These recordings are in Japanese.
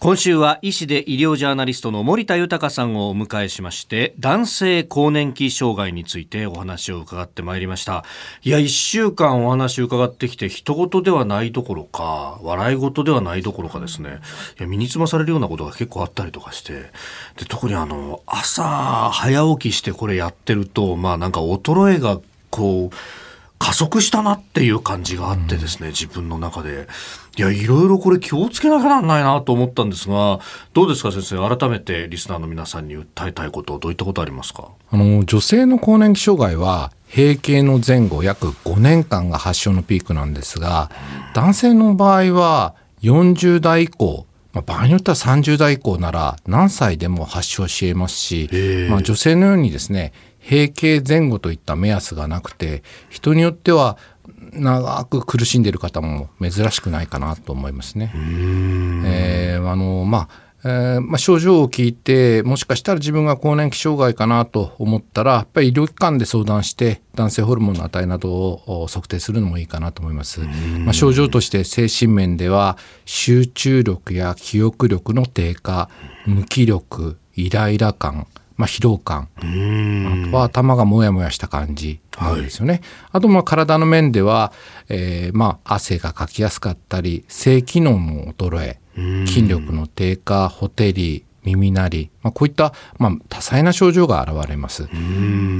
今週は医師で医療ジャーナリストの森田豊さんをお迎えしまして男性更年期障害についてお話を伺ってまいりました。いや一週間お話伺ってきて人事ではないどころか笑い事ではないどころかですね。いや身につまされるようなことが結構あったりとかして。で特にあの朝早起きしてこれやってるとまあなんか衰えがこう加速したなっていう感じがあってですね、自分の中で。いや、いろいろこれ気をつけなきゃなんないなと思ったんですが、どうですか先生、改めてリスナーの皆さんに訴えたいこと、どういったことありますか？あの、女性の更年期障害は、閉経の前後約5年間が発症のピークなんですが、男性の場合は40代以降、まあ、場合によっては30代以降なら何歳でも発症し得ますし、まあ、女性のようにですね閉経前後といった目安がなくて人によっては長く苦しんでいる方も珍しくないかなと思いますね。えー、あのまあえーまあ、症状を聞いてもしかしたら自分が更年期障害かなと思ったらやっぱり医療機関で相談して男性ホルモンの値などを測定するのもいいかなと思います、まあ、症状として精神面では集中力や記憶力の低下無気力イライラ感まあ、疲労感あとは頭がもやもやした感じですよね、はい、あとまあ体の面では、えー、まあ汗がかきやすかったり性機能の衰え筋力の低下ほてり耳鳴り、まあ、こういった、まあ、多彩な症状が現れます。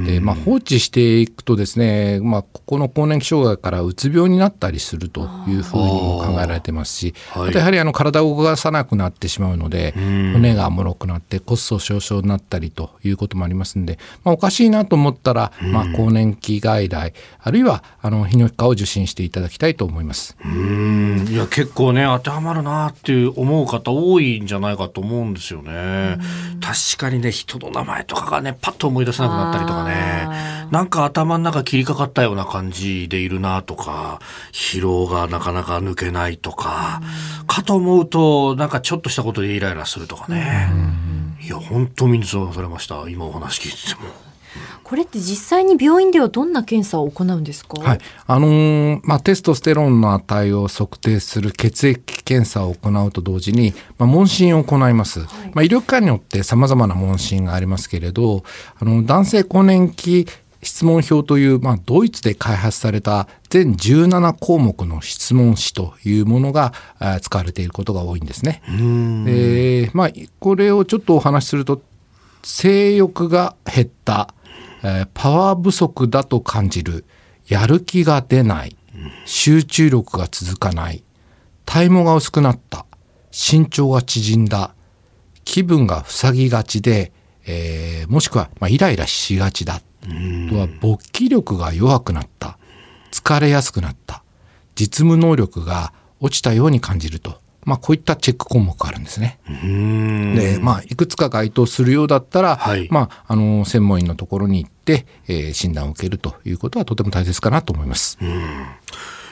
でまあ、放置していくとですね、まあ、ここの更年期障害からうつ病になったりするというふうにも考えられてますしあとやはりあの体を動かさなくなってしまうので骨がもろくなって骨粗しょう症になったりということもありますんで、まあ、おかしいなと思ったら、まあ、更年期外来あるいはあの泌尿器科を受診していただきたいと思います。うん。いや結構ね当てはまるなっていう思う方多いんじゃないかと思うんですよね。確かにね、人の名前とかがね、パッと思い出せなくなったりとかね、なんか頭の中切りかかったような感じでいるなとか、疲労がなかなか抜けないとか、かと思うと、なんかちょっとしたことでイライラするとかね。いや、本当身につまされました。今お話聞いてても。これって実際に病院ではどんな検査を行うんですか、はい、あのー、まあ、テストステロンの値を測定する血液検査を行うと同時に、まあ、問診を行います、はい、まあ、医療機関によって様々な問診がありますけれどあの男性更年期質問票という、まあ、ドイツで開発された全17項目の質問紙というものが使われていることが多いんですね。でまあ、これをちょっとお話しすると性欲が減ったえー、パワー不足だと感じる、やる気が出ない、集中力が続かない、体毛が薄くなった、身長が縮んだ、気分が塞ぎがちで、えー、もしくは、まあ、イライラしがちだ。あとは勃起力が弱くなった。疲れやすくなった。実務能力が落ちたように感じると。まあ、こういったチェック項目があるんですね。で、まあ、いくつか該当するようだったら、はい、まあ、あの、専門医のところに行って、えー、診断を受けるということはとても大切かなと思います。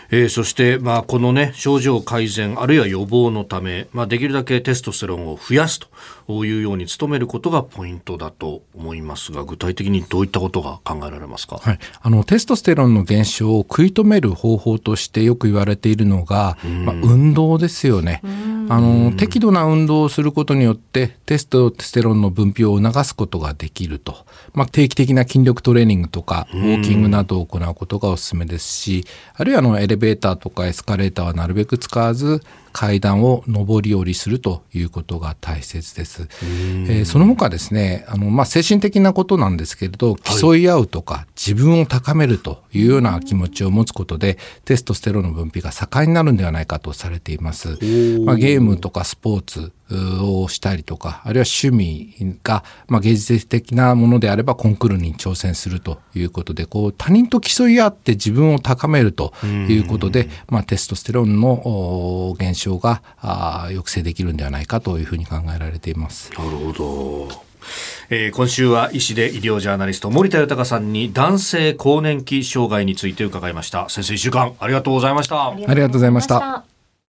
えー、そして、まあ、このね、症状改善、あるいは予防のため、まあ、できるだけテストステロンを増やすというように努めることがポイントだと思いますが、具体的にどういったことが考えられますか、はい、あのテストステロンの減少を食い止める方法としてよく言われているのが、まあ、運動ですよね。あの適度な運動をすることによってテストステロンの分泌を促すことができると、まあ、定期的な筋力トレーニングとかウォーキングなどを行うことがおすすめですしあるいはあのエレベーターとかエスカレーターはなるべく使わず階段を上り下りするということが大切です。えー、その他ですね、あの、まあ、精神的なことなんですけれど、競い合うとか、自分を高めるというような気持ちを持つことで、テストステロンの分泌が盛んになるんではないかとされています。まあ、ゲームとかスポーツ、をしたりとかあるいは趣味が、まあ、芸術的なものであればコンクールに挑戦するということでこう他人と競い合って自分を高めるということで、まあ、テストステロンの減少が抑制できるんではないかというふうに考えられています。なるほど。えー、今週は医師で医療ジャーナリスト森田豊さんに男性更年期障害について伺いました。先生1週間ありがとうございました。ありがとうございました